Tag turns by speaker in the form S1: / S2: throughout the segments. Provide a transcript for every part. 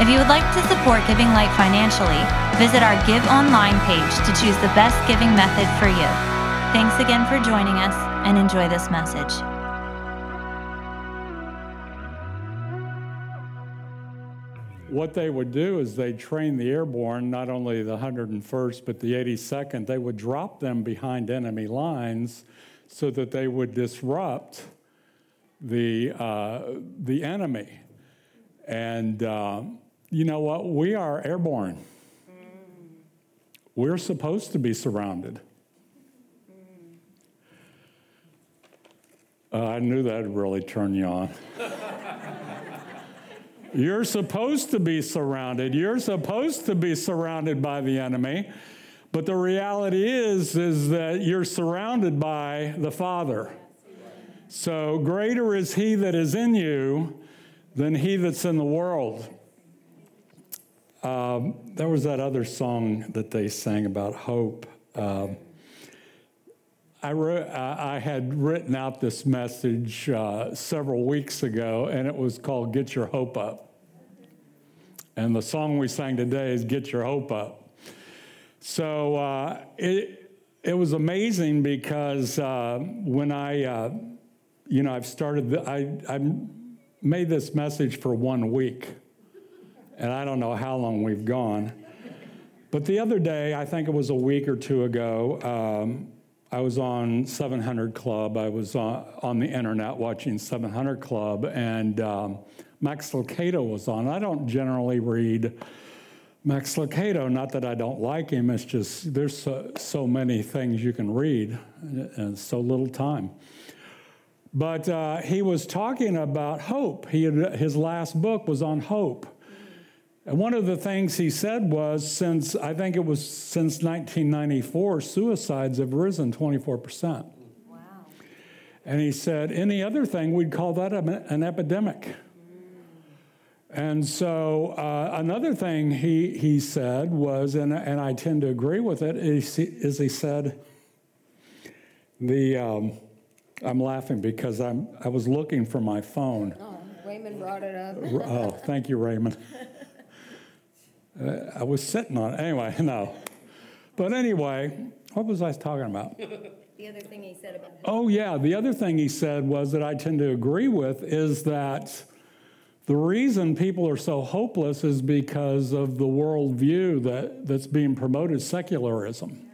S1: If you would like to support Giving Light financially, visit our Give Online page to choose the best giving method for you. Thanks again for joining us and enjoy this message.
S2: What they would do is they'd train the airborne, not only the 101st, but the 82nd. They would drop them behind enemy lines so that they would disrupt the, uh, the enemy. And uh, you know what? We are airborne. We're supposed to be surrounded. Uh, I knew that'd really turn you on. You're supposed to be surrounded. You're supposed to be surrounded by the enemy. But the reality is is that you're surrounded by the Father. So greater is he that is in you than he that's in the world. Um, there was that other song that they sang about hope. Um, I, wrote, I, had written out this message uh, several weeks ago, and it was called Get Your Hope Up. And the song we sang today is Get Your Hope Up. So uh, it, it was amazing because uh, when I, uh, you know, I've started, the, I, I made this message for one week, and I don't know how long we've gone. But the other day, I think it was a week or two ago, um, I was on 700 Club. I was on, on the internet watching 700 Club, and um, Max Lucado was on. I don't generally read Max Lucado, not that I don't like him, it's just there's so, so many things you can read and so little time. But uh, he was talking about hope. He had, his last book was on hope. And one of the things he said was since, I think it was since 1994, suicides have risen 24%. Wow. And he said, any other thing, we'd call that an epidemic. And so uh, another thing he, he said was, and, and I tend to agree with it, is he, is he said, the, um, I'm laughing because I'm, I was looking for my phone.
S3: Oh, Raymond brought it up.
S2: oh, thank you, Raymond. Uh, I was sitting on it. Anyway, no. But anyway, what was I talking about?
S3: The other thing he said about
S2: Oh, yeah. The other thing he said was that I tend to agree with is that the reason people are so hopeless is because of the worldview that, that's being promoted secularism.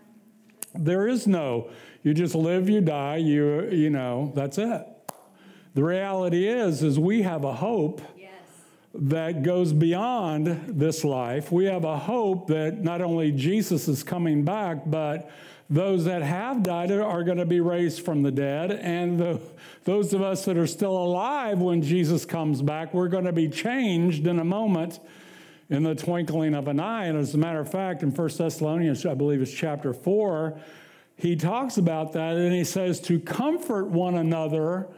S2: There is no, you just live, you die, you, you know, that's it. The reality is, is we have a hope that goes beyond this life. We have a hope that not only Jesus is coming back, but those that have died are going to be raised from the dead. And the, those of us that are still alive when Jesus comes back, we're going to be changed in a moment in the twinkling of an eye. And as a matter of fact, in 1 Thessalonians, I believe it's chapter 4, he talks about that and he says to comfort one another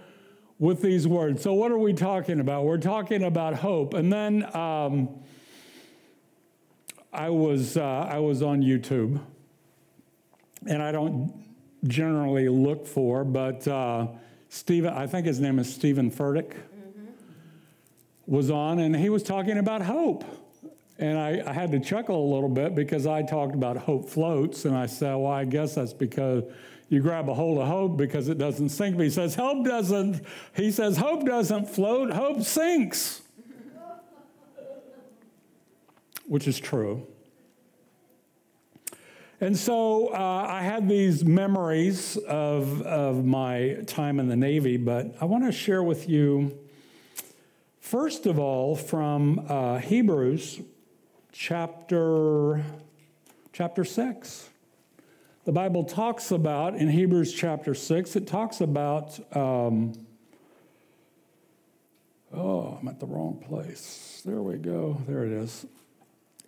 S2: with these words. So, what are we talking about? We're talking about hope. And then um, I, was, uh, I was on YouTube, and I don't generally look for, but uh, Steven, I think his name is Steven Furtick, mm-hmm. was on, and he was talking about hope. And I, I, had to chuckle a little bit because I talked about hope floats, and I said, well, I guess that's because you grab a hold of hope because it doesn't sink. But he says hope doesn't, he says hope doesn't float, hope sinks. Which is true. And so uh, I had these memories of, of my time in the Navy, but I want to share with you, first of all, from uh, Hebrews chapter, chapter 6 the Bible talks about in Hebrews chapter 6, it talks about, um, oh, I'm at the wrong place. There we go. There it is.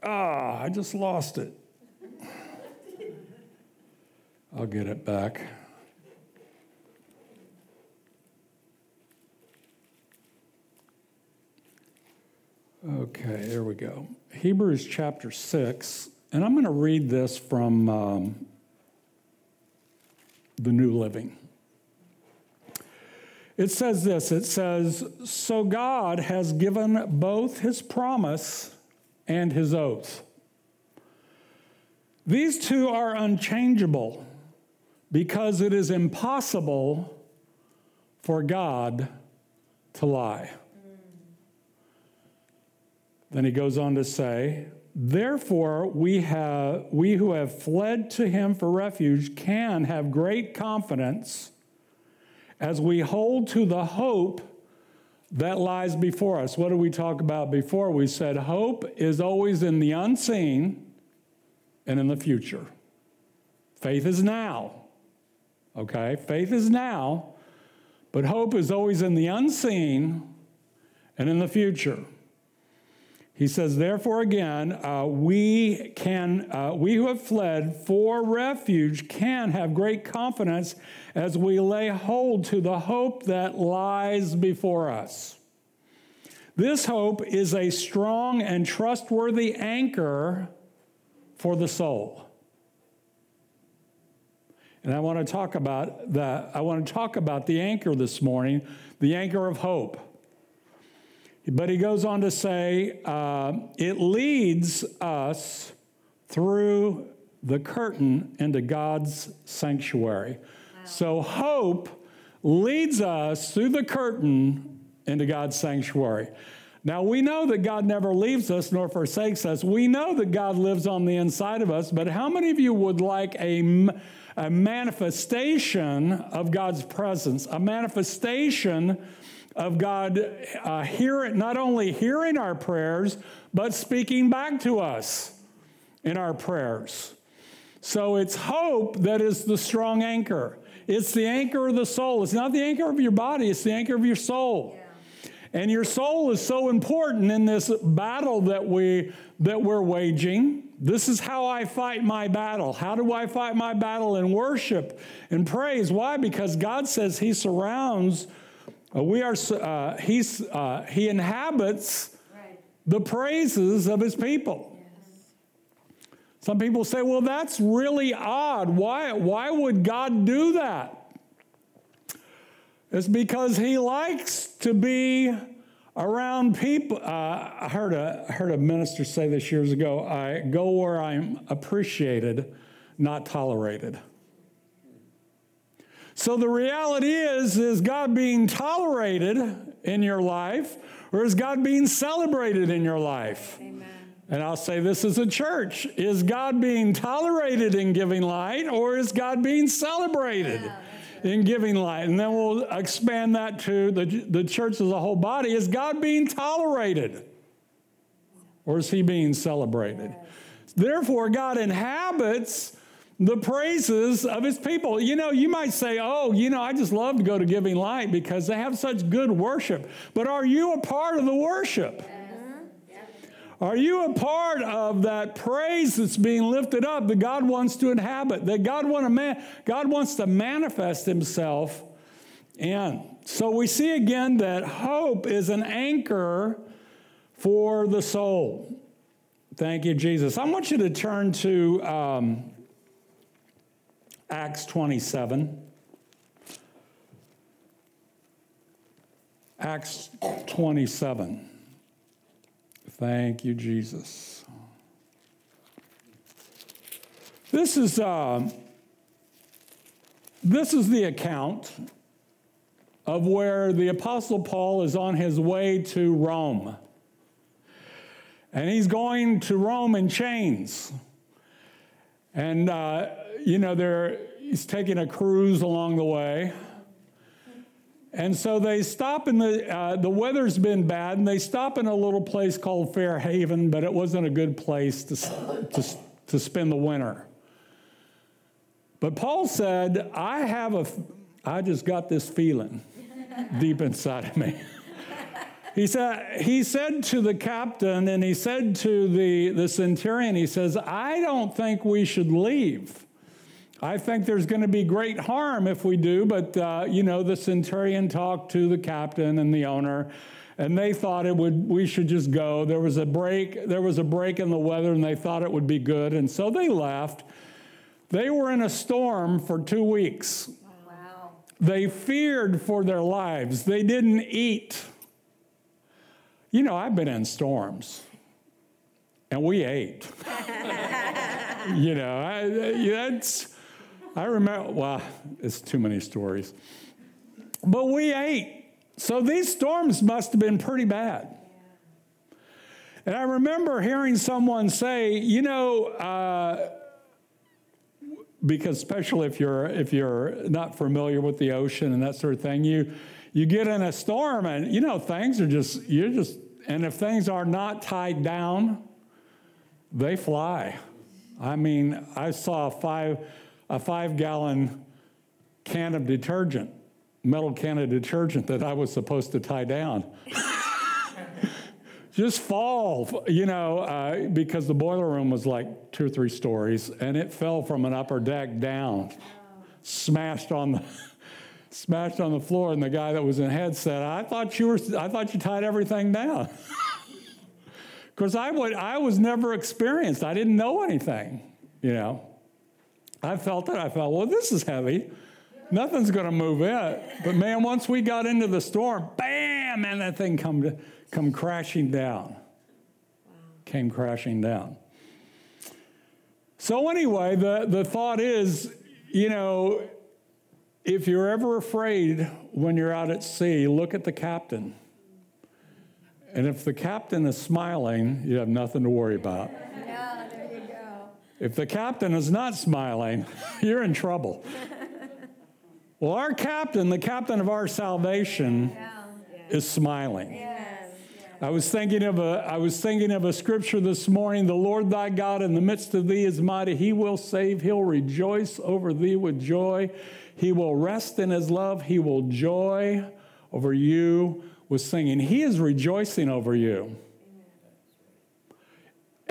S2: Ah, I just lost it. I'll get it back. Okay, there we go. Hebrews chapter 6, and I'm going to read this from um, the New Living. It says this it says, So God has given both his promise and his oath. These two are unchangeable because it is impossible for God to lie. Then he goes on to say, Therefore, we, have, we who have fled to him for refuge can have great confidence as we hold to the hope that lies before us. What did we talk about before? We said hope is always in the unseen and in the future. Faith is now. Okay? Faith is now, but hope is always in the unseen and in the future. He says, therefore, again, uh, we can, uh, we who have fled for refuge can have great confidence as we lay hold to the hope that lies before us. This hope is a strong and trustworthy anchor for the soul. And I want to talk about that. I want to talk about the anchor this morning, the anchor of hope. But he goes on to say, uh, it leads us through the curtain into God's sanctuary. Wow. So hope leads us through the curtain into God's sanctuary. Now, we know that God never leaves us nor forsakes us. We know that God lives on the inside of us, but how many of you would like a, a manifestation of God's presence, a manifestation of God uh, hearing, not only hearing our prayers, but speaking back to us in our prayers. So it's hope that is the strong anchor. It's the anchor of the soul. It's not the anchor of your body, it's the anchor of your soul. And your soul is so important in this battle that we that we're waging. This is how I fight my battle. How do I fight my battle in worship and praise? Why? Because God says he surrounds uh, we are, uh, he's, uh, he inhabits right. the praises of his people. Yes. Some people say, well, that's really odd. Why, why would God do that? It's because he likes to be around people. Uh, I heard a, heard a minister say this years ago I go where I'm appreciated, not tolerated. So the reality is, is God being tolerated in your life, or is God being celebrated in your life? Amen. And I'll say this as a church Is God being tolerated in giving light, or is God being celebrated? Yeah, in giving light. And then we'll expand that to the, the church as a whole body. Is God being tolerated? Or is he being celebrated? Therefore, God inhabits the praises of his people. You know, you might say, oh, you know, I just love to go to Giving Light because they have such good worship. But are you a part of the worship? Are you a part of that praise that's being lifted up that God wants to inhabit, that God, want to man, God wants to manifest himself in? So we see again that hope is an anchor for the soul. Thank you, Jesus. I want you to turn to um, Acts 27. Acts 27. Thank you, Jesus. This is, uh, this is the account of where the Apostle Paul is on his way to Rome. And he's going to Rome in chains. And uh, you know, they're, he's taking a cruise along the way. And so they stop in the, uh, the weather's been bad, and they stop in a little place called Fair Haven, but it wasn't a good place to, to, to spend the winter. But Paul said, I have a, I just got this feeling deep inside of me. He said, he said to the captain and he said to the, the centurion, he says, I don't think we should leave I think there's going to be great harm if we do, but uh, you know, the centurion talked to the captain and the owner, and they thought it would. We should just go. There was a break. There was a break in the weather, and they thought it would be good, and so they left. They were in a storm for two weeks.
S3: Wow.
S2: They feared for their lives. They didn't eat. You know, I've been in storms, and we ate. you know, I, that's I remember, well, it's too many stories. But we ate. So these storms must have been pretty bad. And I remember hearing someone say, you know, uh, because especially if you're if you're not familiar with the ocean and that sort of thing, you you get in a storm and you know things are just you're just and if things are not tied down, they fly. I mean, I saw five a five gallon can of detergent, metal can of detergent that I was supposed to tie down. Just fall, you know, uh, because the boiler room was like two or three stories, and it fell from an upper deck down, smashed on the smashed on the floor. And the guy that was in head said, "I thought you were, I thought you tied everything down." Because I would, I was never experienced. I didn't know anything, you know. I felt it. I felt, well, this is heavy. Nothing's going to move it. But man, once we got into the storm, bam, and that thing come to, come crashing down. Came crashing down. So anyway, the, the thought is, you know, if you're ever afraid when you're out at sea, look at the captain. And if the captain is smiling, you have nothing to worry about. If the captain is not smiling, you're in trouble. Well, our captain, the captain of our salvation, yeah. is smiling. Yes. I was thinking of a I was thinking of a scripture this morning, the Lord thy God in the midst of thee is mighty, he will save, he'll rejoice over thee with joy. He will rest in his love, he will joy over you with singing. He is rejoicing over you.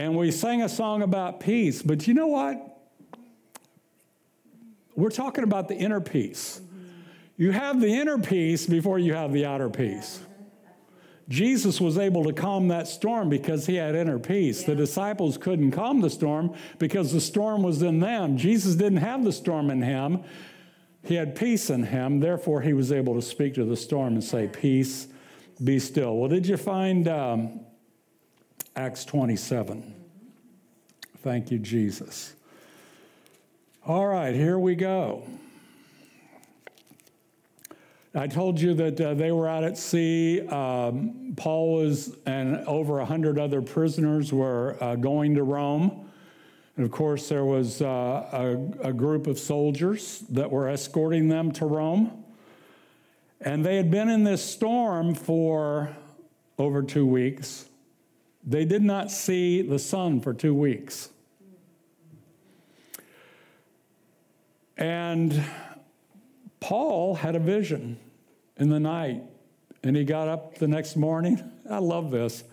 S2: And we sang a song about peace, but you know what? We're talking about the inner peace. You have the inner peace before you have the outer peace. Jesus was able to calm that storm because he had inner peace. The disciples couldn't calm the storm because the storm was in them. Jesus didn't have the storm in him, he had peace in him. Therefore, he was able to speak to the storm and say, Peace, be still. Well, did you find um, Acts 27. Thank you, Jesus. All right, here we go. I told you that uh, they were out at sea. Um, Paul was and over a hundred other prisoners were uh, going to Rome. And of course, there was uh, a, a group of soldiers that were escorting them to Rome. And they had been in this storm for over two weeks. They did not see the sun for two weeks. And Paul had a vision in the night, and he got up the next morning. I love this.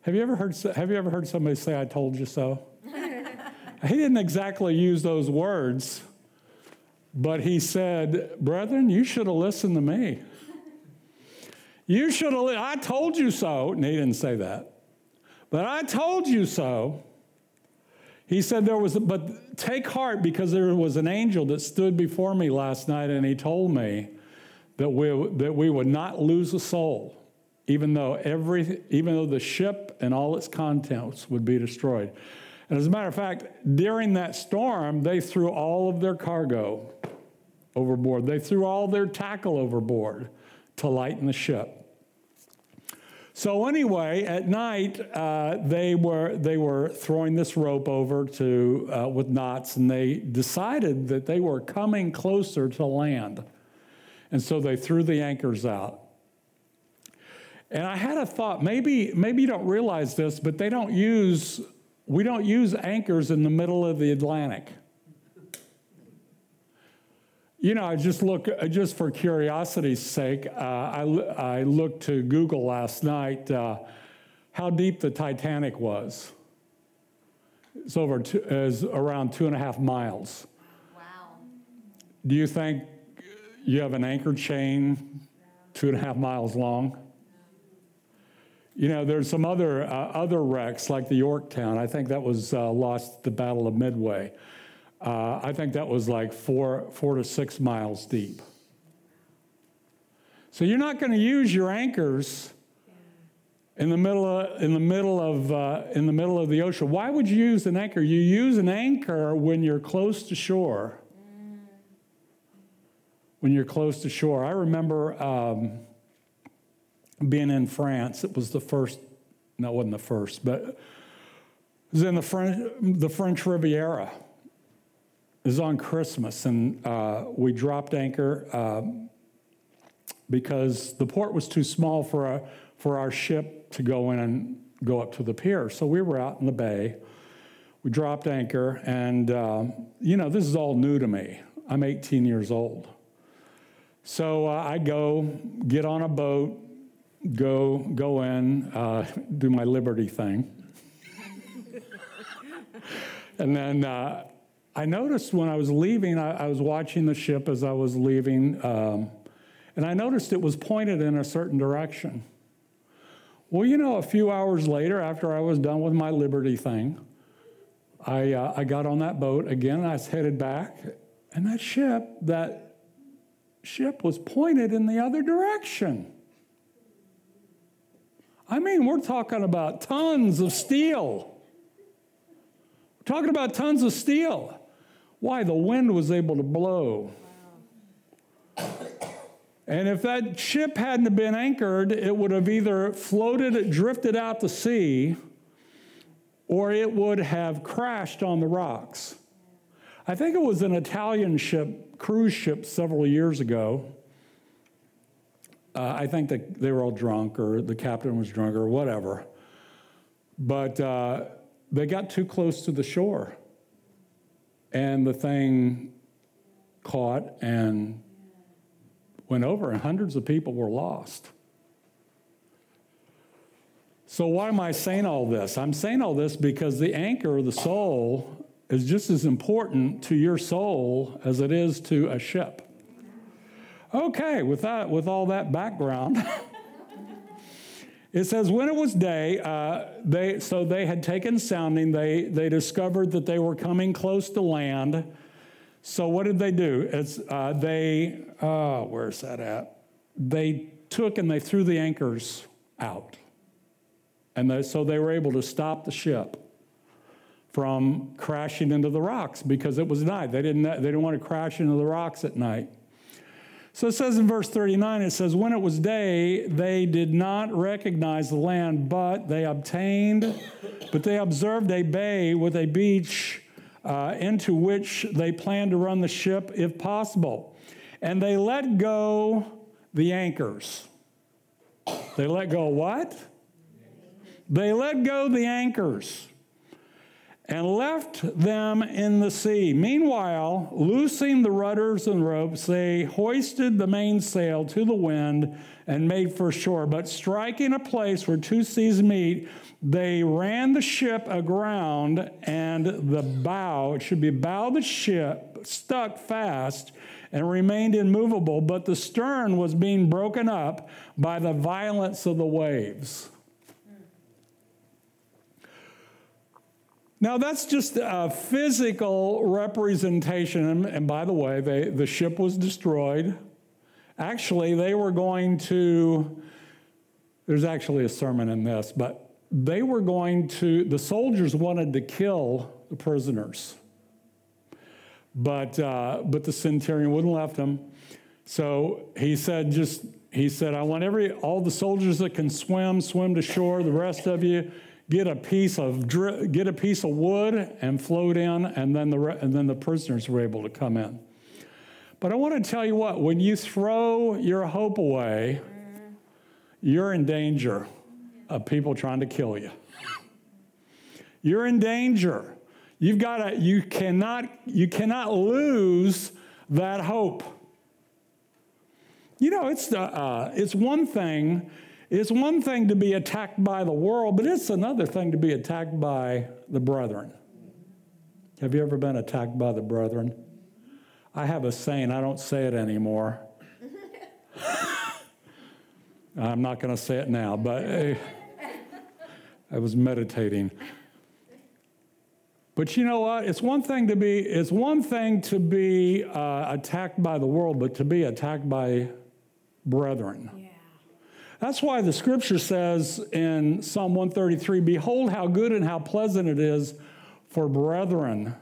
S2: Have you ever heard, have you ever heard somebody say, I told you so? he didn't exactly use those words, but he said, Brethren, you should have listened to me. You should have, I told you so. And he didn't say that. But I told you so. He said there was, but take heart because there was an angel that stood before me last night and he told me that we, that we would not lose a soul, even though every, even though the ship and all its contents would be destroyed. And as a matter of fact, during that storm, they threw all of their cargo overboard. They threw all their tackle overboard to lighten the ship. So anyway, at night uh, they were they were throwing this rope over to uh, with knots, and they decided that they were coming closer to land, and so they threw the anchors out. And I had a thought, maybe maybe you don't realize this, but they don't use we don't use anchors in the middle of the Atlantic. You know, I just look, uh, just for curiosity's sake, uh, I, I looked to Google last night uh, how deep the Titanic was. It's over two, is around two and a half miles.
S3: Wow.
S2: Do you think you have an anchor chain two and a half miles long? You know, there's some other uh, other wrecks like the Yorktown. I think that was uh, lost at the Battle of Midway. Uh, I think that was like four four to six miles deep. So you're not going to use your anchors in the middle of, in the middle of uh, in the middle of the ocean. Why would you use an anchor? You use an anchor when you're close to shore. When you're close to shore, I remember um, being in France. It was the first. No, it wasn't the first, but it was in the French the French Riviera. It was on Christmas, and uh, we dropped anchor. Um, because the port was too small for, a, for our ship to go in and go up to the pier. So we were out in the bay. We dropped anchor, and um, you know, this is all new to me. I'm 18 years old. So uh, I go get on a boat, go go in, uh, do my liberty thing, and then uh, I noticed when I was leaving, I, I, was watching the ship as I was leaving. Um, and I noticed it was pointed in a certain direction. Well, you know, a few hours later, after I was done with my Liberty thing, I, uh, I got on that boat again. I was headed back, and that ship, that ship was pointed in the other direction. I mean, we're talking about tons of steel. We're talking about tons of steel. Why? The wind was able to blow. And if that ship hadn't been anchored, it would have either floated, it drifted out to sea, or it would have crashed on the rocks. I think it was an Italian ship, cruise ship, several years ago. Uh, I think that they were all drunk, or the captain was drunk, or whatever. But uh, they got too close to the shore, and the thing caught and went over, and hundreds of people were lost. So, why am I saying all this? I'm saying all this because the anchor of the soul is just as important to your soul as it is to a ship. Okay, with that, with all that background, it says when it was day, uh, they so they had taken sounding. They they discovered that they were coming close to land. So what did they do? It's, uh, they, uh, where's that at? They took and they threw the anchors out. And they, so they were able to stop the ship from crashing into the rocks because it was night. They didn't, they didn't want to crash into the rocks at night. So it says in verse 39, it says, When it was day, they did not recognize the land, but they obtained, but they observed a bay with a beach uh, into which they planned to run the ship if possible. And they let go the anchors. They let go what? They let go the anchors and left them in the sea. Meanwhile, loosing the rudders and ropes, they hoisted the mainsail to the wind and made for shore. But striking a place where two seas meet, they ran the ship aground, and the bow, it should be bow the ship, stuck fast and remained immovable, but the stern was being broken up by the violence of the waves. Now, that's just a physical representation. And by the way, they, the ship was destroyed. Actually, they were going to, there's actually a sermon in this, but they were going to, the soldiers wanted to kill the prisoners. But, uh, but the centurion wouldn't let them. So he said, just, he said, I want every, all the soldiers that can swim, swim to shore. The rest of you, get a piece of, get a piece of wood and float in, and then the, and then the prisoners were able to come in. But I want to tell you what, when you throw your hope away, you're in danger of people trying to kill you. You're in danger. You've got to, you cannot, you cannot lose that hope. You know, it's, the, uh, it's one thing, it's one thing to be attacked by the world, but it's another thing to be attacked by the brethren. Have you ever been attacked by the brethren? I have a saying, I don't say it anymore. I'm not going to say it now, but uh, I was meditating. But you know what? It's one thing to be it's one thing to be uh, attacked by the world, but to be attacked by brethren. Yeah. That's why the scripture says in Psalm 133, "Behold how good and how pleasant it is for brethren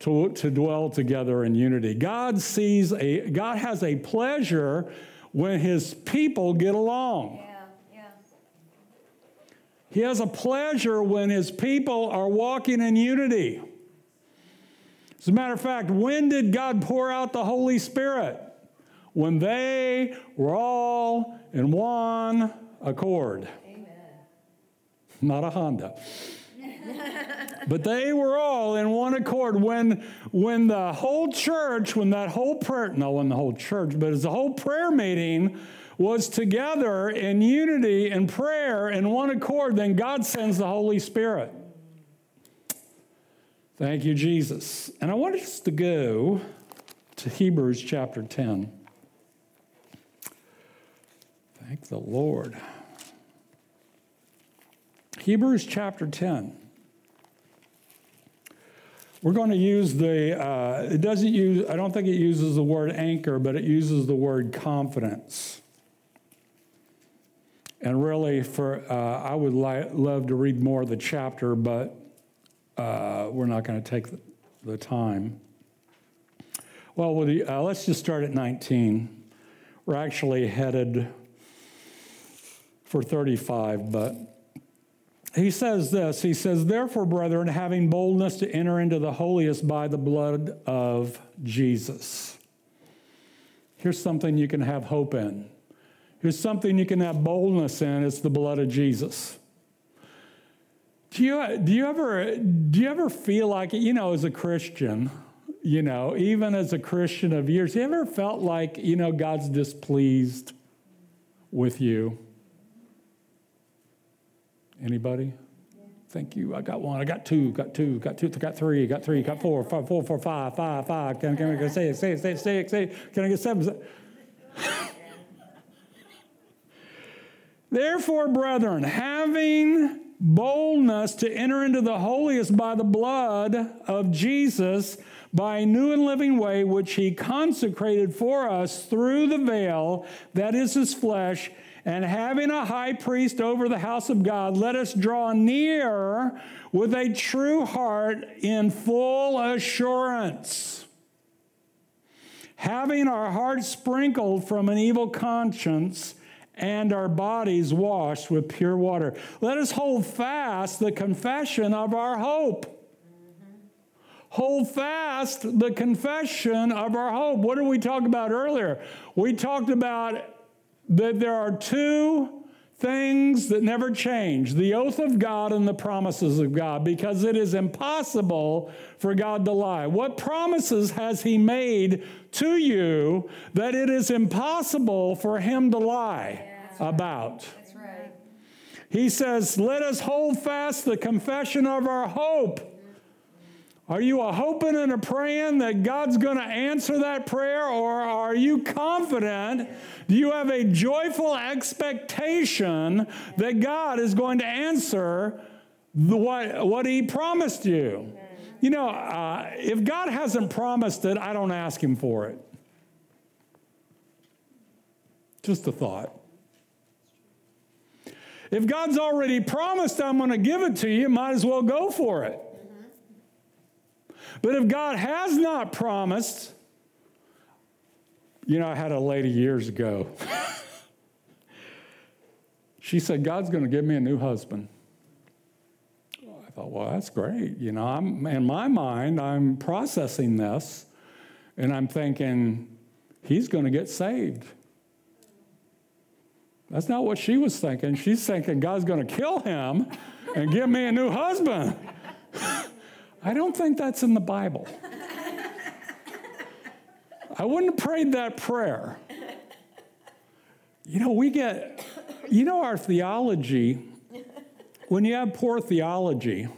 S2: to, to dwell together in unity." God sees a God has a pleasure when his people get along. Yeah, yeah. He has a pleasure when his people are walking in unity. As a matter of fact, when did God pour out the Holy Spirit? When they were all in one accord. Amen. Not a Honda. but they were all in one accord when when the whole church when that whole prayer no when the whole church but as the whole prayer meeting was together in unity and prayer in one accord, then God sends the Holy Spirit. Thank you, Jesus. And I want us to go to Hebrews chapter 10. Thank the Lord. Hebrews chapter 10. We're going to use the, uh, it doesn't use, I don't think it uses the word anchor, but it uses the word confidence. And really, for uh, I would li- love to read more of the chapter, but uh, we're not going to take the, the, time. Well, uh, let's just start at 19. We're actually headed for 35, but he says this He says, Therefore, brethren, having boldness to enter into the holiest by the blood of Jesus. Here's something you can have hope in. Here's something you can have boldness in it's the blood of Jesus. Do you, do you ever do you ever feel like you know as a Christian, you know, even as a Christian of years, you ever felt like, you know, God's displeased with you? Anybody? Thank you. I got one. I got two. Got two. Got two. Got three. Got three. Got four. Five. Four. Four. Five. Five. Five. Can, can I get it. Say it. Say it. Can I get seven? Therefore, brethren, having boldness to enter into the holiest by the blood of Jesus, by a new and living way which he consecrated for us through the veil, that is his flesh, and having a high priest over the house of God, let us draw near with a true heart in full assurance. Having our hearts sprinkled from an evil conscience and our bodies washed with pure water. Let us hold fast the confession of our hope. Mm-hmm. Hold fast the confession of our hope. What did we talk about earlier? We talked about that there are two things that never change the oath of God and the promises of God, because it is impossible for God to lie. What promises has He made to you that it is impossible for Him to lie yeah, about? Right. He says, Let us hold fast the confession of our hope. Are you a hoping and a praying that God's going to answer that prayer, or are you confident? Do you have a joyful expectation that God is going to answer the, what, what He promised you? You know, uh, if God hasn't promised it, I don't ask Him for it. Just a thought. If God's already promised I'm going to give it to you, might as well go for it. But if God has not promised, you know, I had a lady years ago. she said, God's going to give me a new husband. I thought, well, that's great. You know, I'm, in my mind, I'm processing this and I'm thinking, he's going to get saved. That's not what she was thinking. She's thinking God's going to kill him and give me a new husband. I don't think that's in the Bible. I wouldn't have prayed that prayer. You know, we get, you know, our theology, when you have poor theology,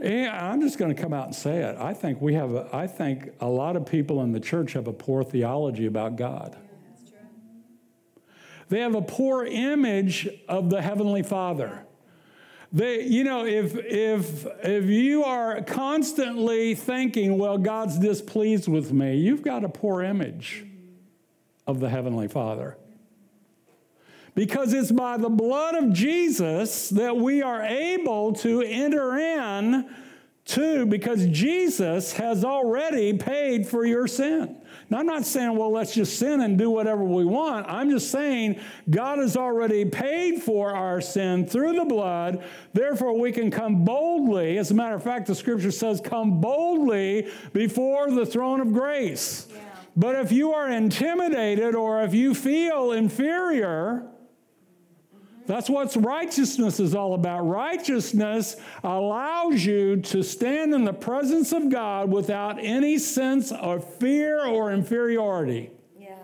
S2: And I'm just going to come out and say it. I think we have. A, I think a lot of people in the church have a poor theology about God. They have a poor image of the heavenly Father. They, you know, if if if you are constantly thinking, "Well, God's displeased with me," you've got a poor image of the heavenly Father. Because it's by the blood of Jesus that we are able to enter in to, because Jesus has already paid for your sin. Now, I'm not saying, well, let's just sin and do whatever we want. I'm just saying God has already paid for our sin through the blood. Therefore, we can come boldly. As a matter of fact, the scripture says, come boldly before the throne of grace. Yeah. But if you are intimidated or if you feel inferior, that's what righteousness is all about. Righteousness allows you to stand in the presence of God without any sense of fear or inferiority. Yeah.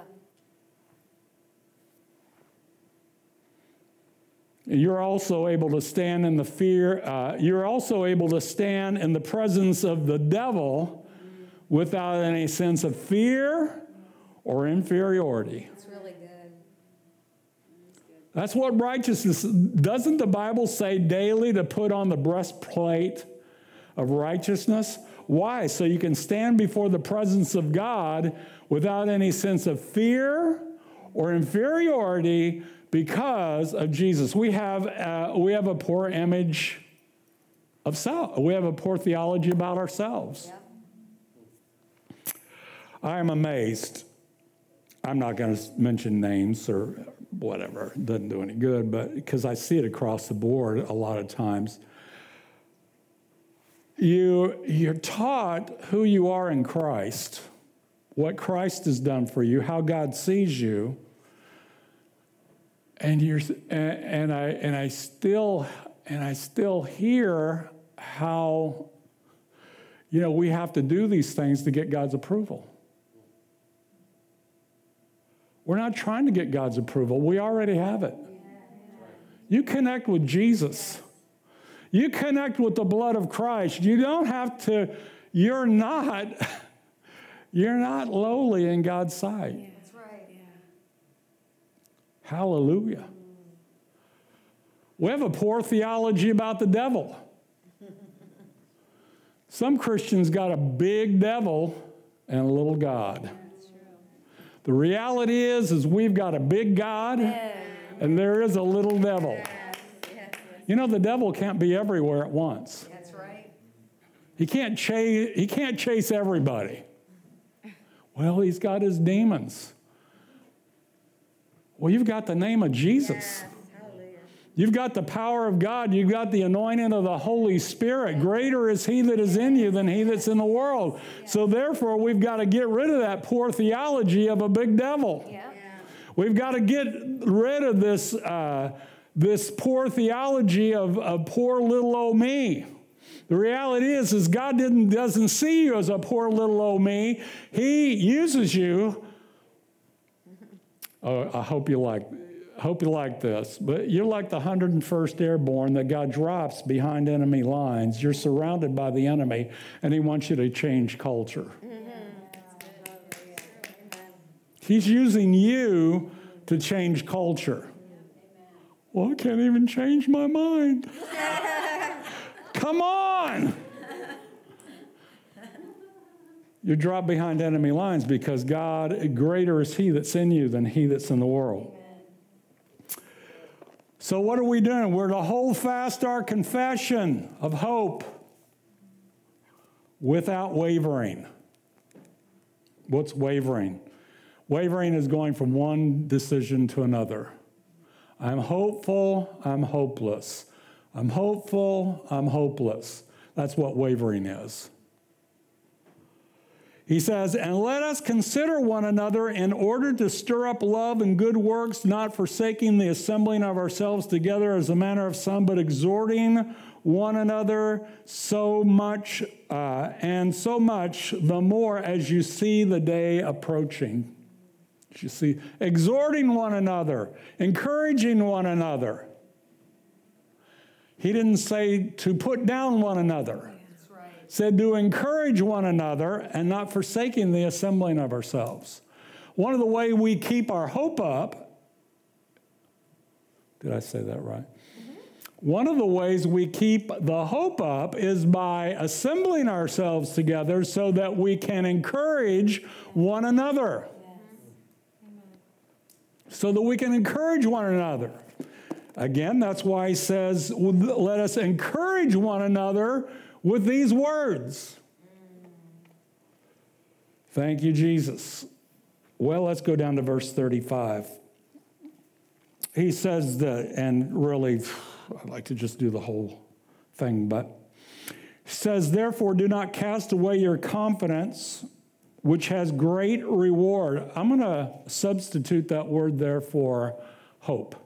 S2: You're also able to stand in the fear, uh, you're also able to stand in the presence of the devil without any sense of fear or inferiority. That's what righteousness doesn't the Bible say daily to put on the breastplate of righteousness? Why? So you can stand before the presence of God without any sense of fear or inferiority because of Jesus. We have, uh, we have a poor image of self, we have a poor theology about ourselves. Yeah. I am amazed. I'm not going to mention names or whatever, doesn't do any good, but because I see it across the board a lot of times. You, you're taught who you are in Christ, what Christ has done for you, how God sees you. And you're and, I and I still and I still hear how you know we have to do these things to get God's approval. We're not trying to get God's approval, we already have it. You connect with Jesus. You connect with the blood of Christ. You don't have to, you're not, you're not lowly in God's sight. Yeah, that's right. Yeah. Hallelujah. We have a poor theology about the devil. Some Christians got a big devil and a little God. The reality is, is we've got a big God and there is a little devil. You know, the devil can't be everywhere at once. That's right. He can't chase, he can't chase everybody. Well, he's got his demons. Well, you've got the name of Jesus. You've got the power of God. You've got the anointing of the Holy Spirit. Greater is He that is in you than He that's in the world. So, therefore, we've got to get rid of that poor theology of a big devil. Yeah. We've got to get rid of this, uh, this poor theology of, of poor little old me. The reality is, is God didn't, doesn't see you as a poor little old me. He uses you. Oh, I hope you like hope you like this, but you're like the 101st Airborne that God drops behind enemy lines. You're surrounded by the enemy, and He wants you to change culture. He's using you to change culture. Well, I can't even change my mind. Come on! You drop behind enemy lines because God, greater is He that's in you than He that's in the world. So, what are we doing? We're to hold fast our confession of hope without wavering. What's wavering? Wavering is going from one decision to another. I'm hopeful, I'm hopeless. I'm hopeful, I'm hopeless. That's what wavering is. He says, And let us consider one another in order to stir up love and good works, not forsaking the assembling of ourselves together as a manner of some, but exhorting one another so much, uh, and so much the more as you see the day approaching. You see, exhorting one another, encouraging one another. He didn't say to put down one another. Said to encourage one another and not forsaking the assembling of ourselves. One of the ways we keep our hope up, did I say that right? Mm-hmm. One of the ways we keep the hope up is by assembling ourselves together so that we can encourage one another. So that we can encourage one another. Again, that's why he says, let us encourage one another with these words. Thank you, Jesus. Well, let's go down to verse 35. He says that, and really, I'd like to just do the whole thing, but says, Therefore, do not cast away your confidence, which has great reward. I'm going to substitute that word there for hope.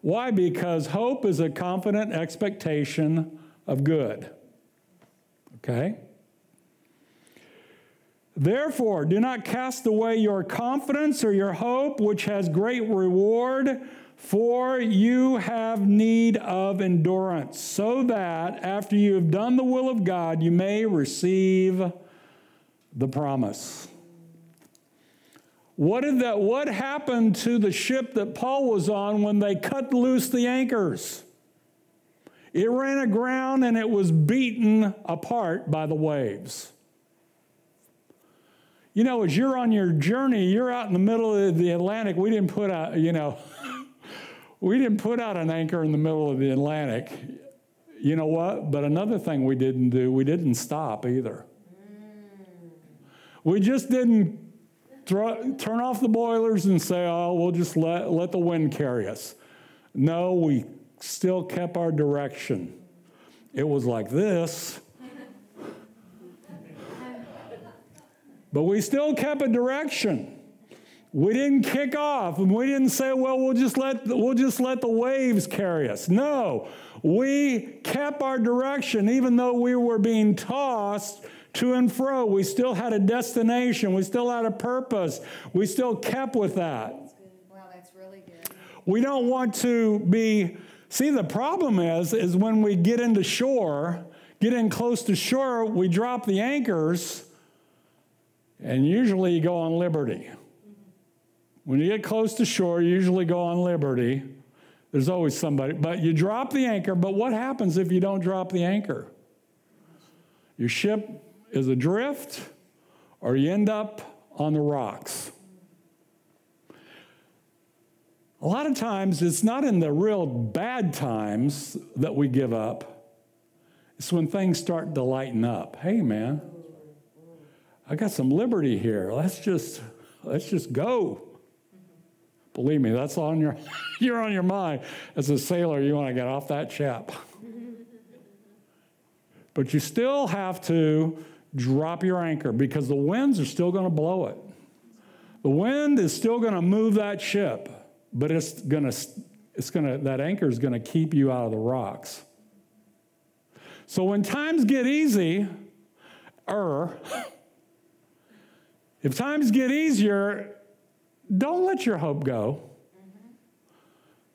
S2: Why? Because hope is a confident expectation of good. Okay? Therefore, do not cast away your confidence or your hope, which has great reward, for you have need of endurance, so that after you have done the will of God, you may receive the promise. What did that what happened to the ship that Paul was on when they cut loose the anchors? It ran aground and it was beaten apart by the waves. You know, as you're on your journey, you're out in the middle of the Atlantic. We didn't put out, you know, we didn't put out an anchor in the middle of the Atlantic. You know what? But another thing we didn't do, we didn't stop either. We just didn't throw, turn off the boilers and say, oh, we'll just let, let the wind carry us. No, we still kept our direction. It was like this. but we still kept a direction. We didn't kick off and we didn't say, well, we'll just let, we'll just let the waves carry us. No, we kept our direction even though we were being tossed to and fro. We still had a destination. We still had a purpose. We still kept with that.
S3: Wow, that's really good.
S2: We don't want to be See, the problem is, is when we get into shore, get in close to shore, we drop the anchors, and usually you go on liberty. When you get close to shore, you usually go on liberty. There's always somebody, but you drop the anchor. But what happens if you don't drop the anchor? Your ship is adrift, or you end up on the rocks. A lot of times, it's not in the real bad times that we give up. It's when things start to lighten up. Hey, man, I got some liberty here. Let's just let's just go. Believe me, that's on your you're on your mind. As a sailor, you want to get off that chap. but you still have to drop your anchor because the winds are still going to blow it. The wind is still going to move that ship but it's gonna it's gonna that anchor is gonna keep you out of the rocks. So when times get easy, er, if times get easier, don't let your hope go.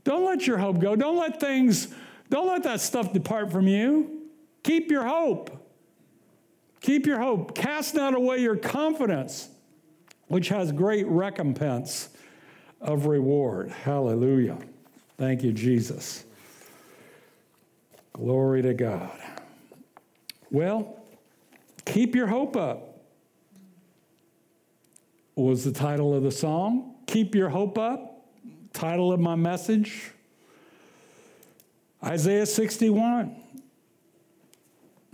S2: Don't let your hope go. Don't let things, don't let that stuff depart from you. Keep your hope. Keep your hope. Cast not away your confidence, which has great recompense of reward. Hallelujah. Thank you, Jesus. Glory to God. Well, keep your hope up was the title of the song. Keep your hope up. Title of my message Isaiah 61.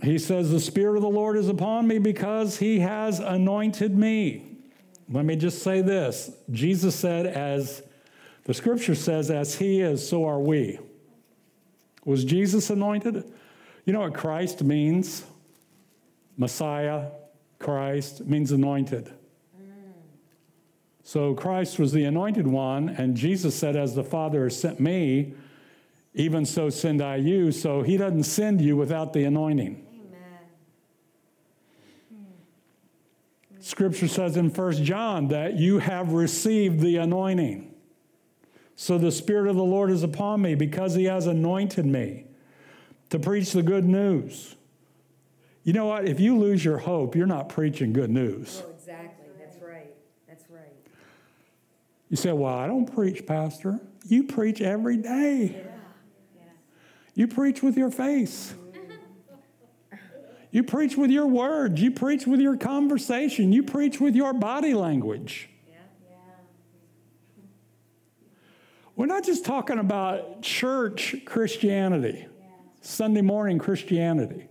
S2: He says, The Spirit of the Lord is upon me because he has anointed me let me just say this Jesus said, as the scripture says, as he is, so are we. Was Jesus anointed? You know what Christ means? Messiah, Christ means anointed. So Christ was the anointed one, and Jesus said, As the Father has sent me, even so send I you. So he doesn't send you without the anointing. Scripture says in First John that you have received the anointing. So the Spirit of the Lord is upon me because he has anointed me to preach the good news. You know what? If you lose your hope, you're not preaching good news.
S3: Oh, exactly. That's right. That's right.
S2: You say, Well, I don't preach, Pastor. You preach every day. You preach with your face. Mm-hmm. You preach with your words. You preach with your conversation. You preach with your body language. We're not just talking about church Christianity, Sunday morning Christianity.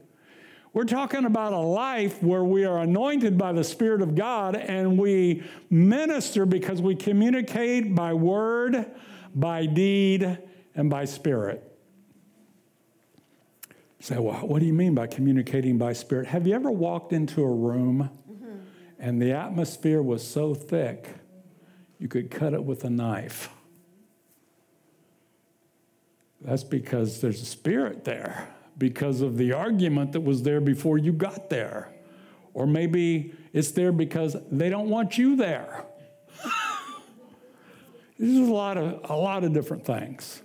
S2: We're talking about a life where we are anointed by the Spirit of God and we minister because we communicate by word, by deed, and by spirit. Say, well, what do you mean by communicating by spirit? Have you ever walked into a room mm-hmm. and the atmosphere was so thick you could cut it with a knife? That's because there's a spirit there because of the argument that was there before you got there. Or maybe it's there because they don't want you there. There's a lot of a lot of different things.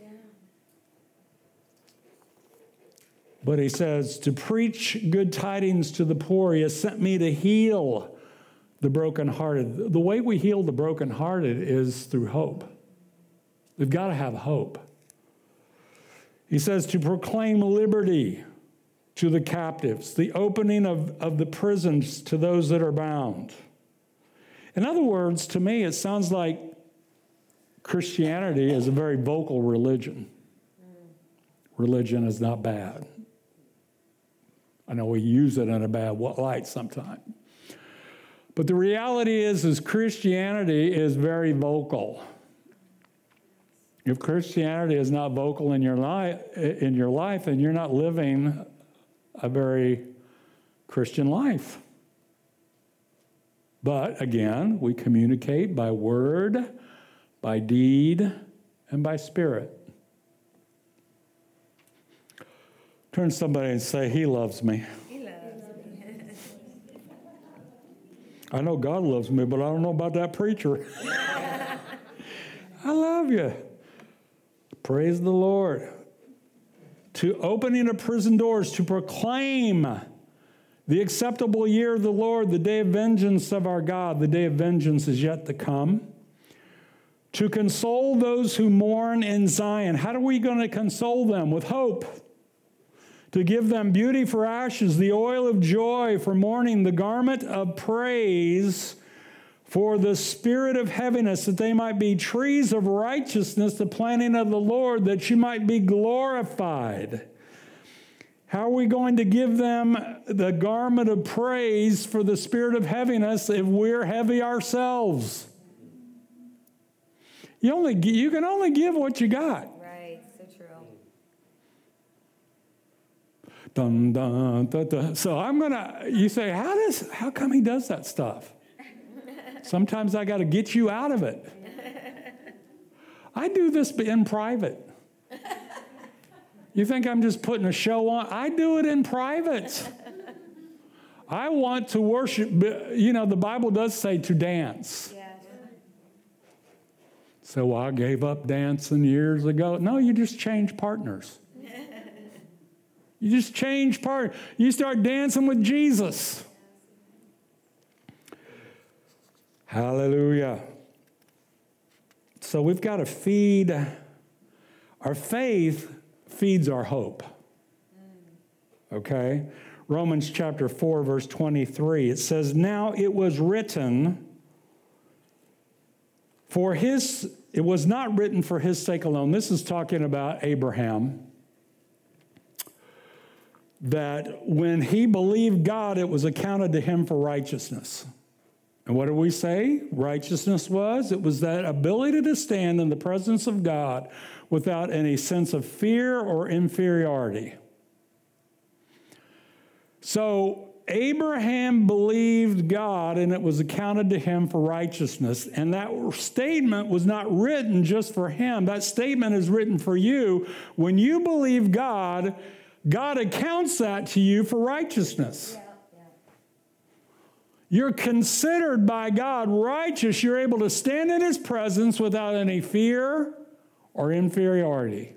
S2: But he says, to preach good tidings to the poor, he has sent me to heal the brokenhearted. The way we heal the brokenhearted is through hope. We've got to have hope. He says to proclaim liberty to the captives, the opening of, of the prisons to those that are bound. In other words, to me, it sounds like Christianity is a very vocal religion. Religion is not bad. I know we use it in a bad light sometimes. But the reality is, is Christianity is very vocal. If Christianity is not vocal in your life, in your life, then you're not living a very Christian life. But again, we communicate by word, by deed, and by spirit. Turn somebody and say, He loves me.
S3: He loves me.
S2: I know God loves me, but I don't know about that preacher. I love you. Praise the Lord. To opening of prison doors, to proclaim the acceptable year of the Lord, the day of vengeance of our God. The day of vengeance is yet to come. To console those who mourn in Zion. How are we going to console them? With hope. To give them beauty for ashes, the oil of joy for mourning, the garment of praise for the spirit of heaviness, that they might be trees of righteousness, the planting of the Lord, that you might be glorified. How are we going to give them the garment of praise for the spirit of heaviness if we're heavy ourselves? You, only, you can only give what you got.
S3: Right, so true.
S2: Dun, dun, dun, dun. So I'm going to, you say, how, does, how come he does that stuff? Sometimes I got to get you out of it. I do this in private. You think I'm just putting a show on? I do it in private. I want to worship. You know, the Bible does say to dance. So I gave up dancing years ago. No, you just change partners. You just change part. You start dancing with Jesus. Hallelujah. So we've got to feed, our faith feeds our hope. Okay? Romans chapter 4, verse 23, it says, Now it was written for his, it was not written for his sake alone. This is talking about Abraham. That when he believed God, it was accounted to him for righteousness. And what do we say righteousness was? It was that ability to stand in the presence of God without any sense of fear or inferiority. So, Abraham believed God and it was accounted to him for righteousness. And that statement was not written just for him, that statement is written for you. When you believe God, God accounts that to you for righteousness. Yeah. You're considered by God righteous. You're able to stand in His presence without any fear or inferiority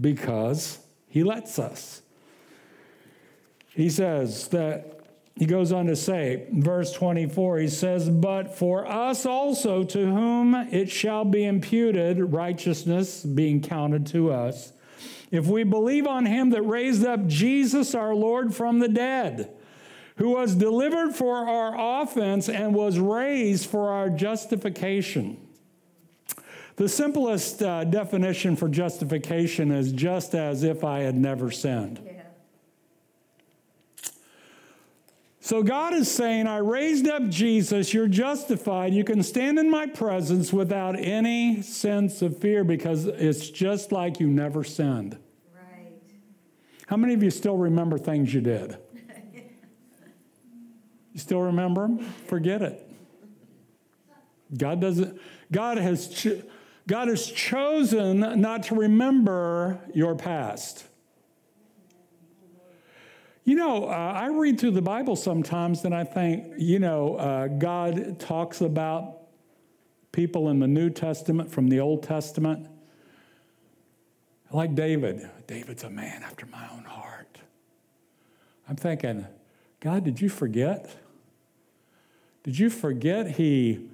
S2: because He lets us. he says that he goes on to say, verse 24, he says, But for us also, to whom it shall be imputed, righteousness being counted to us, if we believe on him that raised up Jesus our Lord from the dead, who was delivered for our offense and was raised for our justification. The simplest uh, definition for justification is just as if I had never sinned.
S3: Yeah.
S2: So God is saying, I raised up Jesus, you're justified. You can stand in my presence without any sense of fear because it's just like you never sinned.
S3: Right.
S2: How many of you still remember things you did? You still remember them? Forget it. God doesn't, God has, cho- God has chosen not to remember your past. You know, uh, I read through the Bible sometimes and I think, you know, uh, God talks about people in the New Testament from the Old Testament. Like David. David's a man after my own heart. I'm thinking, God, did you forget? Did you forget he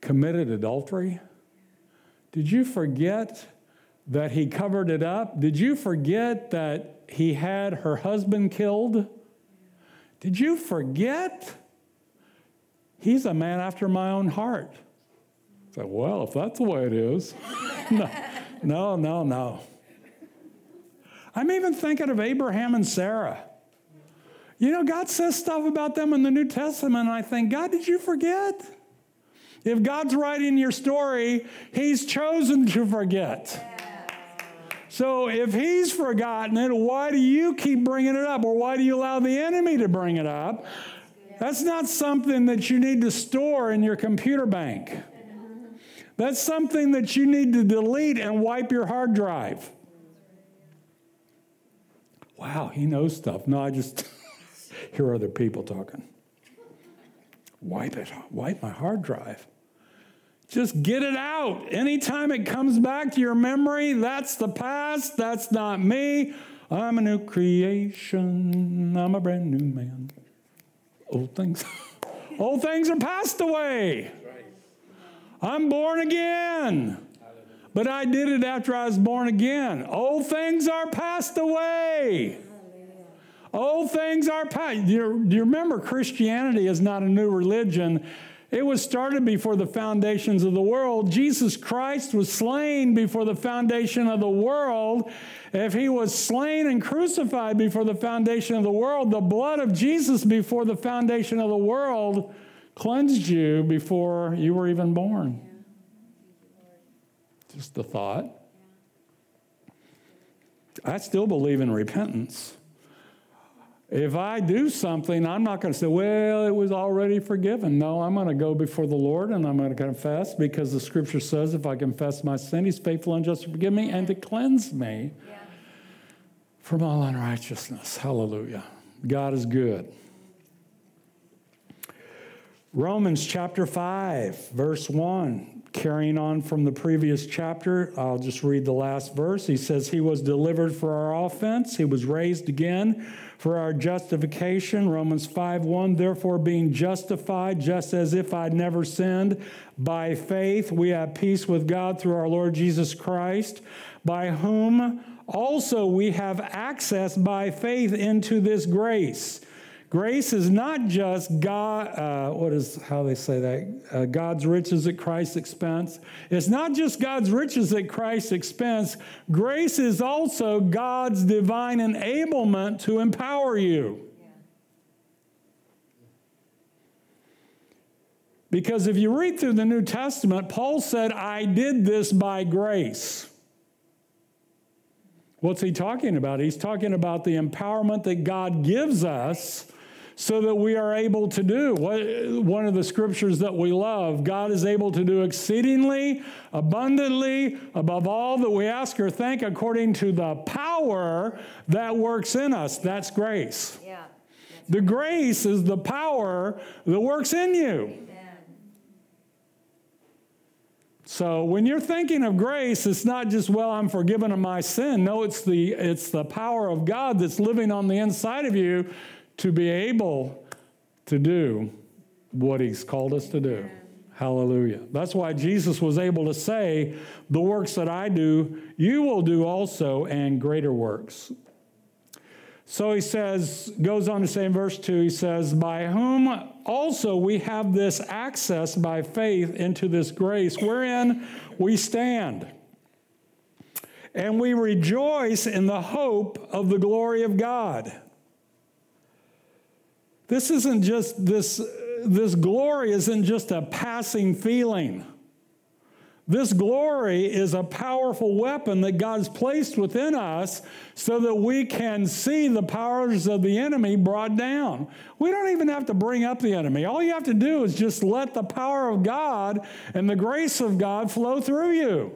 S2: committed adultery? Did you forget that he covered it up? Did you forget that he had her husband killed? Did you forget? He's a man after my own heart. I said, well, if that's the way it is. no, no, no, no. I'm even thinking of Abraham and Sarah. You know, God says stuff about them in the New Testament, and I think, God, did you forget? If God's writing your story, He's chosen to forget. So if He's forgotten it, why do you keep bringing it up? Or why do you allow the enemy to bring it up? That's not something that you need to store in your computer bank. That's something that you need to delete and wipe your hard drive. Wow, he knows stuff. No, I just hear other people talking. Wipe it, wipe my hard drive. Just get it out. Anytime it comes back to your memory, that's the past, that's not me. I'm a new creation, I'm a brand new man. Old things, old things are passed away. I'm born again. But I did it after I was born again. Old things are passed away. Old things are passed. Do you, do you remember Christianity is not a new religion? It was started before the foundations of the world. Jesus Christ was slain before the foundation of the world. If he was slain and crucified before the foundation of the world, the blood of Jesus before the foundation of the world cleansed you before you were even born. Just the thought. I still believe in repentance. If I do something, I'm not going to say, well, it was already forgiven. No, I'm going to go before the Lord and I'm going to confess because the scripture says if I confess my sin, he's faithful and just to forgive me and to cleanse me
S3: Yeah.
S2: from all unrighteousness. Hallelujah. God is good. Romans chapter 5, verse 1. Carrying on from the previous chapter, I'll just read the last verse. He says, He was delivered for our offense, He was raised again for our justification. Romans 5 1. Therefore, being justified, just as if I'd never sinned, by faith we have peace with God through our Lord Jesus Christ, by whom also we have access by faith into this grace. Grace is not just God, uh, what is how they say that? Uh, God's riches at Christ's expense. It's not just God's riches at Christ's expense. Grace is also God's divine enablement to empower you. Because if you read through the New Testament, Paul said, I did this by grace. What's he talking about? He's talking about the empowerment that God gives us so that we are able to do what, one of the scriptures that we love God is able to do exceedingly, abundantly, above all that we ask or think, according to the power that works in us. That's grace.
S3: Yeah.
S2: The grace is the power that works in you.
S3: Amen.
S2: So when you're thinking of grace, it's not just, well, I'm forgiven of my sin. No, it's the, it's the power of God that's living on the inside of you to be able to do what He's called us to do. Hallelujah. That's why Jesus was able to say, The works that I do, you will do also, and greater works. So he says, goes on to say in verse 2, he says, By whom also we have this access by faith into this grace wherein we stand. And we rejoice in the hope of the glory of God. This isn't just this, this glory isn't just a passing feeling. This glory is a powerful weapon that God's placed within us so that we can see the powers of the enemy brought down. We don't even have to bring up the enemy. All you have to do is just let the power of God and the grace of God flow through you.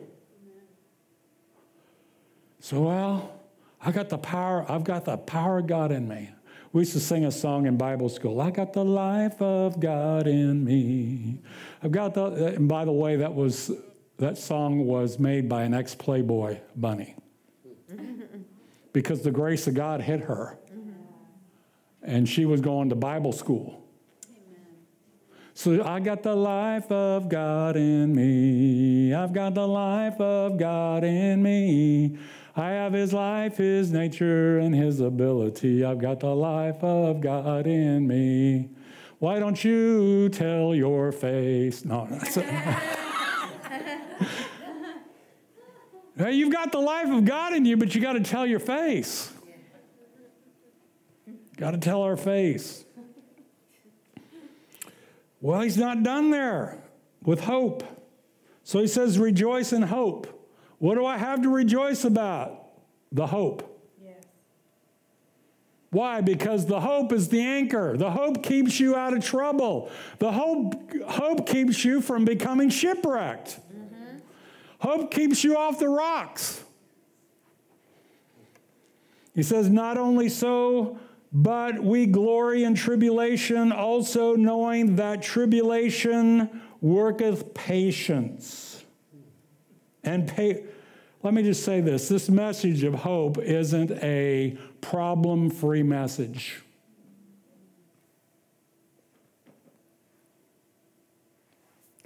S2: So, well, I got the power, I've got the power of God in me. We used to sing a song in Bible school. I got the life of God in me. I've got the, and by the way, that was that song was made by an ex Playboy bunny because the grace of God hit her. Mm-hmm. And she was going to Bible school. So I got the life of God in me. I've got the life of God in me. I have his life, his nature, and his ability. I've got the life of God in me. Why don't you tell your face? No, no. Hey, you've got the life of God in you, but you got to tell your face. Got to tell our face. Well, he's not done there with hope. So he says, rejoice in hope. What do I have to rejoice about? The hope. Yes. Why? Because the hope is the anchor. The hope keeps you out of trouble. The hope, hope keeps you from becoming shipwrecked. Mm-hmm. Hope keeps you off the rocks. He says, Not only so, but we glory in tribulation, also knowing that tribulation worketh patience. And pay, let me just say this this message of hope isn't a problem free message.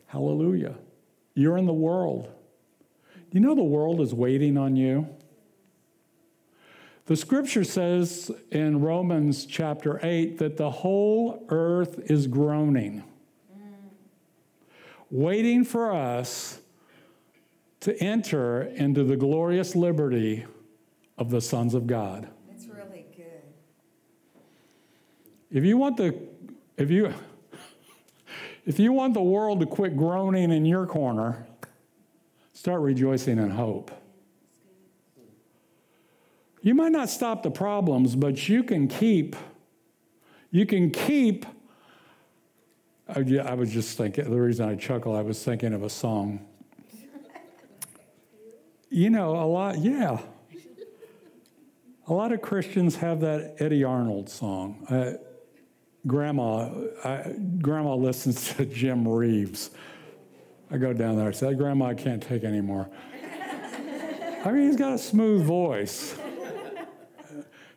S2: Hallelujah. You're in the world. You know the world is waiting on you? The scripture says in Romans chapter 8 that the whole earth is groaning, waiting for us to enter into the glorious liberty of the sons of God.
S3: That's really good.
S2: If you want the if you if you want the world to quit groaning in your corner, Start rejoicing in hope. You might not stop the problems, but you can keep, you can keep. I was just thinking, the reason I chuckle, I was thinking of a song. You know, a lot, yeah. A lot of Christians have that Eddy Arnold song. Uh, grandma, I, grandma listens to Jim Reeves. I go down there. I say, Grandma, I can't take anymore. I mean, he's got a smooth voice.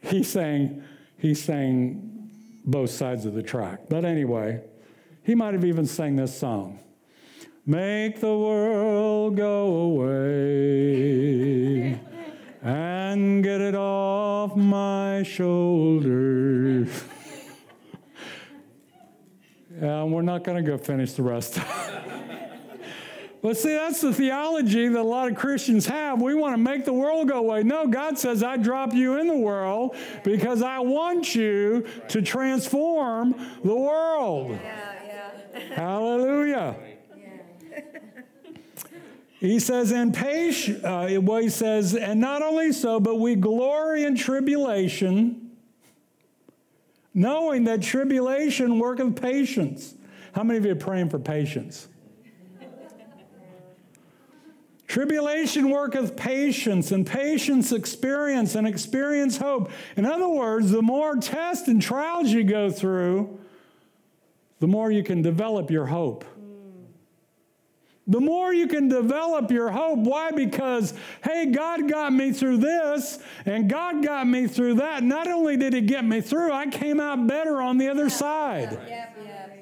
S2: He sang, he sang both sides of the track. But anyway, he might have even sang this song. Make the world go away and get it off my shoulders. and we're not going to go finish the rest. But see, that's the theology that a lot of Christians have. We want to make the world go away. No, God says, I drop you in the world because I want you to transform the world. Yeah, yeah. Hallelujah. He says, and patience, uh, well, he says, and not only so, but we glory in tribulation, knowing that tribulation worketh patience. How many of you are praying for patience? Tribulation worketh patience, and patience experience, and experience hope. In other words, the more tests and trials you go through, the more you can develop your hope. The more you can develop your hope. Why? Because, hey, God got me through this and God got me through that. Not only did He get me through, I came out better on the other side.
S3: Yep, yep, yep.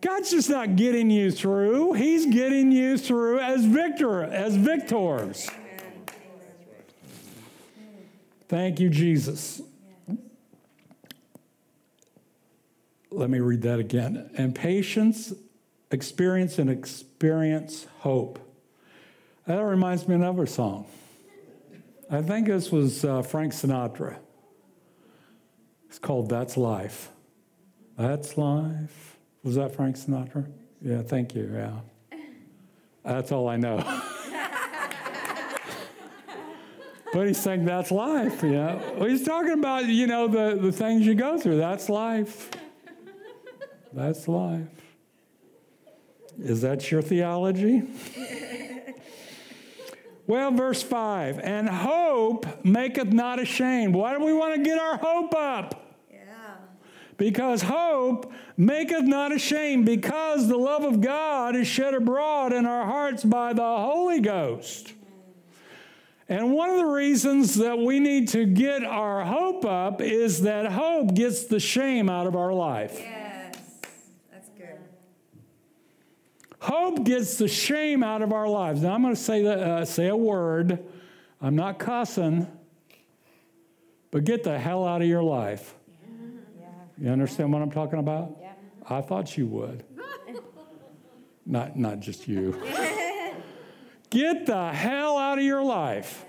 S2: God's just not getting you through, He's getting you through as victor, as victors. Thank you, Jesus. Let me read that again. And patience, experience, and experience hope. That reminds me of another song. I think this was uh, Frank Sinatra. It's called That's Life. That's Life. Was that Frank Sinatra? Yeah, thank you. Yeah. That's all I know. but he's saying that's life, you know. Well, he's talking about, you know, the, the things you go through. That's life. That's life. Is that your theology? well, verse 5 and hope maketh not ashamed. Why do we want to get our hope up?
S3: Yeah.
S2: Because hope maketh not ashamed, because the love of God is shed abroad in our hearts by the Holy Ghost. And one of the reasons that we need to get our hope up is that hope gets the shame out of our life.
S3: Yes. That's good.
S2: Hope gets the shame out of our lives. Now I'm going to say that, uh, say a word. I'm not cussing, but get the hell out of your life. You understand what I'm talking about?
S3: Yeah.
S2: I thought you would. not, not just you. Get the hell out of your life.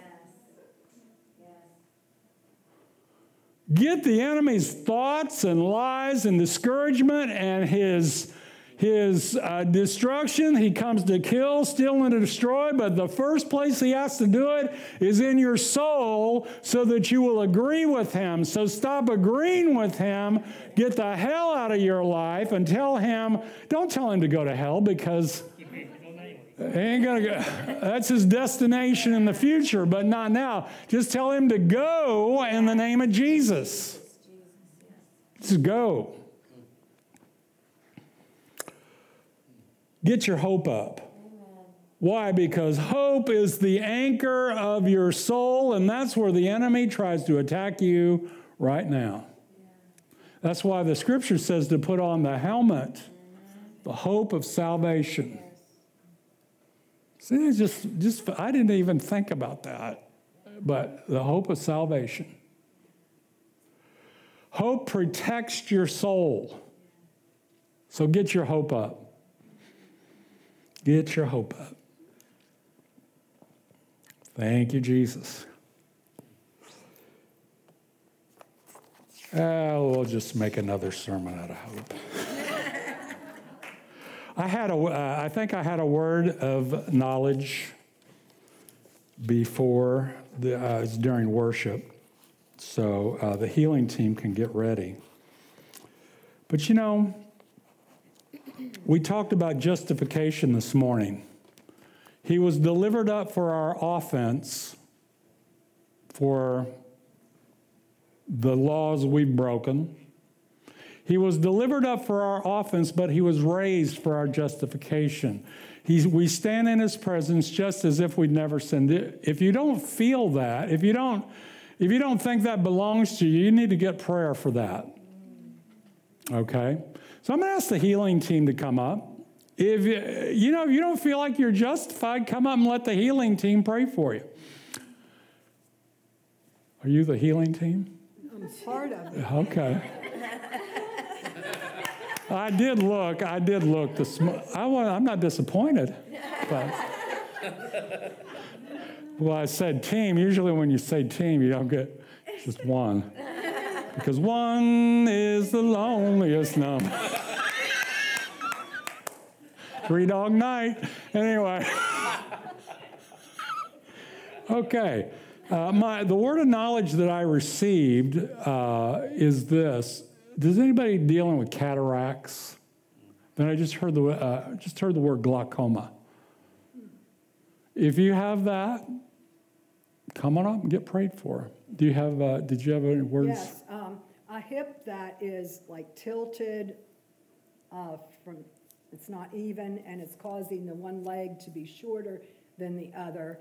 S2: Get the enemy's thoughts and lies and discouragement and his, his uh, destruction. He comes to kill, steal, and destroy, but the first place he has to do it is in your soul so that you will agree with him. So stop agreeing with him. Get the hell out of your life and tell him, don't tell him to go to hell because. He ain't gonna go. That's his destination in the future, but not now. Just tell him to go in the name of Jesus. Just go. Get your hope up. Why? Because hope is the anchor of your soul, and that's where the enemy tries to attack you right now. That's why the scripture says to put on the helmet, the hope of salvation. See, just, just I didn't even think about that, but the hope of salvation. Hope protects your soul. So get your hope up. Get your hope up. Thank you, Jesus. Uh, we'll just make another sermon out of hope. I had a, uh, I think I had a word of knowledge before the, uh, during worship, so uh, the healing team can get ready. But you know, we talked about justification this morning. He was delivered up for our offense, for the laws we've broken. He was delivered up for our offense, but he was raised for our justification. He's, we stand in his presence just as if we'd never sinned. If you don't feel that, if you don't, if you don't think that belongs to you, you need to get prayer for that. Okay? So I'm going to ask the healing team to come up. If you know if you don't feel like you're justified, come up and let the healing team pray for you. Are you the healing team?
S4: I'm part of it.
S2: Okay. I did look. I did look. This, I, I'm not disappointed. But, well, I said team. Usually, when you say team, you don't get just one. Because one is the loneliest number. Three dog night. Anyway. okay. Uh, my, the word of knowledge that I received uh, is this. Does anybody dealing with cataracts? Then I just heard the uh, just heard the word glaucoma. If you have that, come on up and get prayed for. Do you have? Uh, did you have any words?
S4: Yes, a hip that is like tilted uh, from it's not even, and it's causing the one leg to be shorter than the other,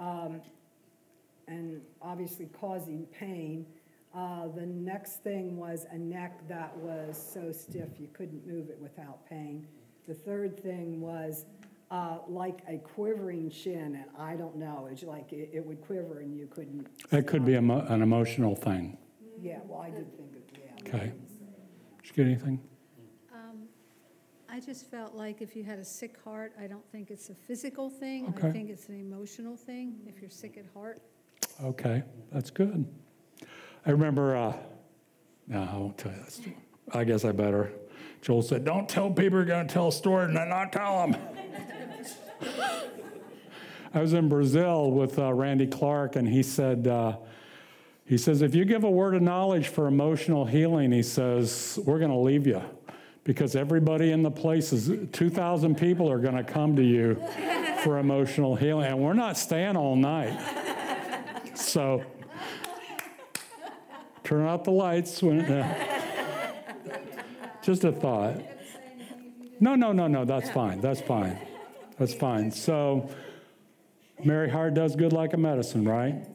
S4: um, and obviously causing pain. Uh, The next thing was a neck that was so stiff you couldn't move it without pain. The third thing was uh, like a quivering shin, and I don't know, it's like it it would quiver and you couldn't.
S2: That could be mo- an emotional thing.
S4: Yeah, well, I did think of, yeah.
S2: Okay. Did you get anything?
S5: Um, I just felt like if you had a sick heart, I don't think it's a physical thing.
S2: Okay.
S5: I think it's an emotional thing, if you're sick at heart.
S2: Okay, that's good. I remember, uh, no, I won't tell you that story. I guess I better. Joel said, Don't tell people you're going to tell a story and then not tell them. I was in Brazil with uh, Randy Clark, and he said, uh, he says, if you give a word of knowledge for emotional healing, he says, we're going to leave you because everybody in the place is 2,000 people are going to come to you for emotional healing, and we're not staying all night. So turn out the lights when. Uh, just a thought. No, no, no, no. That's fine. That's fine. That's fine. So merry heart does good like a medicine, right?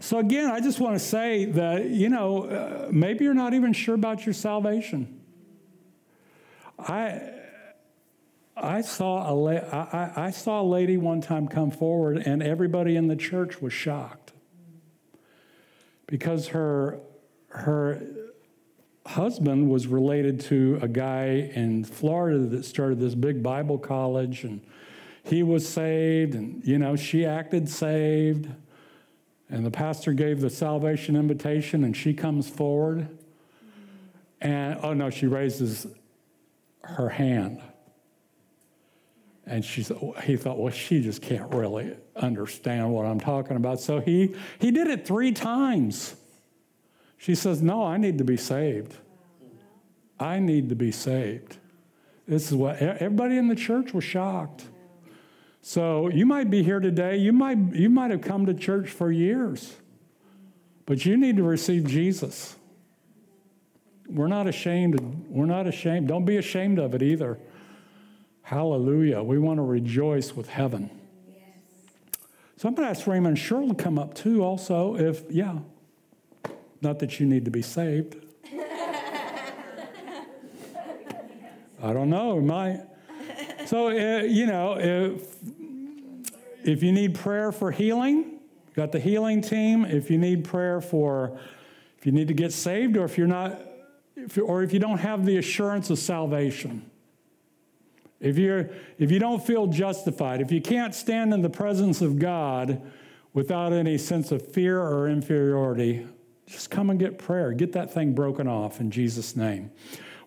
S2: So again, I just want to say that you know uh, maybe you're not even sure about your salvation. I I saw a la- I, I- saw a lady one time come forward, and everybody in the church was shocked because her her husband was related to a guy in Florida that started this big Bible college, and he was saved, and you know she acted saved, and the pastor gave the salvation invitation, and she comes forward, and oh no, she raises her hand. And she, he thought, well, she just can't really understand what I'm talking about. So he, he did it three times. She says, no, I need to be saved. I need to be saved. This is what everybody in the church was shocked. So you might be here today. You might, you might have come to church for years, but you need to receive Jesus. We're not ashamed. We're not ashamed. Don't be ashamed of it either. Hallelujah. We want to rejoice with heaven. So I'm going to ask Raymond Sherl to come up too, also, if, yeah. Not that you need to be saved. I don't know. My, so, uh, you know, if, if you need prayer for healing, got the healing team. If you need prayer for, if you need to get saved, or if you're not, if, or if you don't have the assurance of salvation, if, you're, if you don't feel justified, if you can't stand in the presence of God without any sense of fear or inferiority, just come and get prayer. Get that thing broken off in Jesus' name.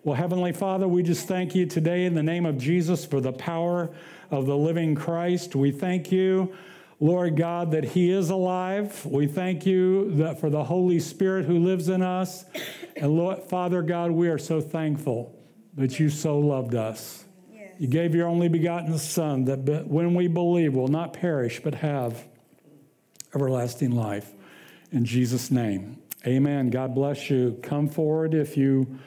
S2: Well, Heavenly Father, we just thank you today in the name of Jesus for the power of the living Christ. We thank you, Lord God, that He is alive. We thank you that for the Holy Spirit who lives in us. And Lord, Father God, we are so thankful that you so loved us. You gave your only begotten Son that when we believe will not perish but have everlasting life. In Jesus' name, amen. God bless you. Come forward if you.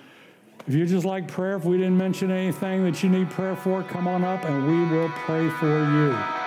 S2: If you just like prayer, if we didn't mention anything that you need prayer for, come on up and we will pray for you.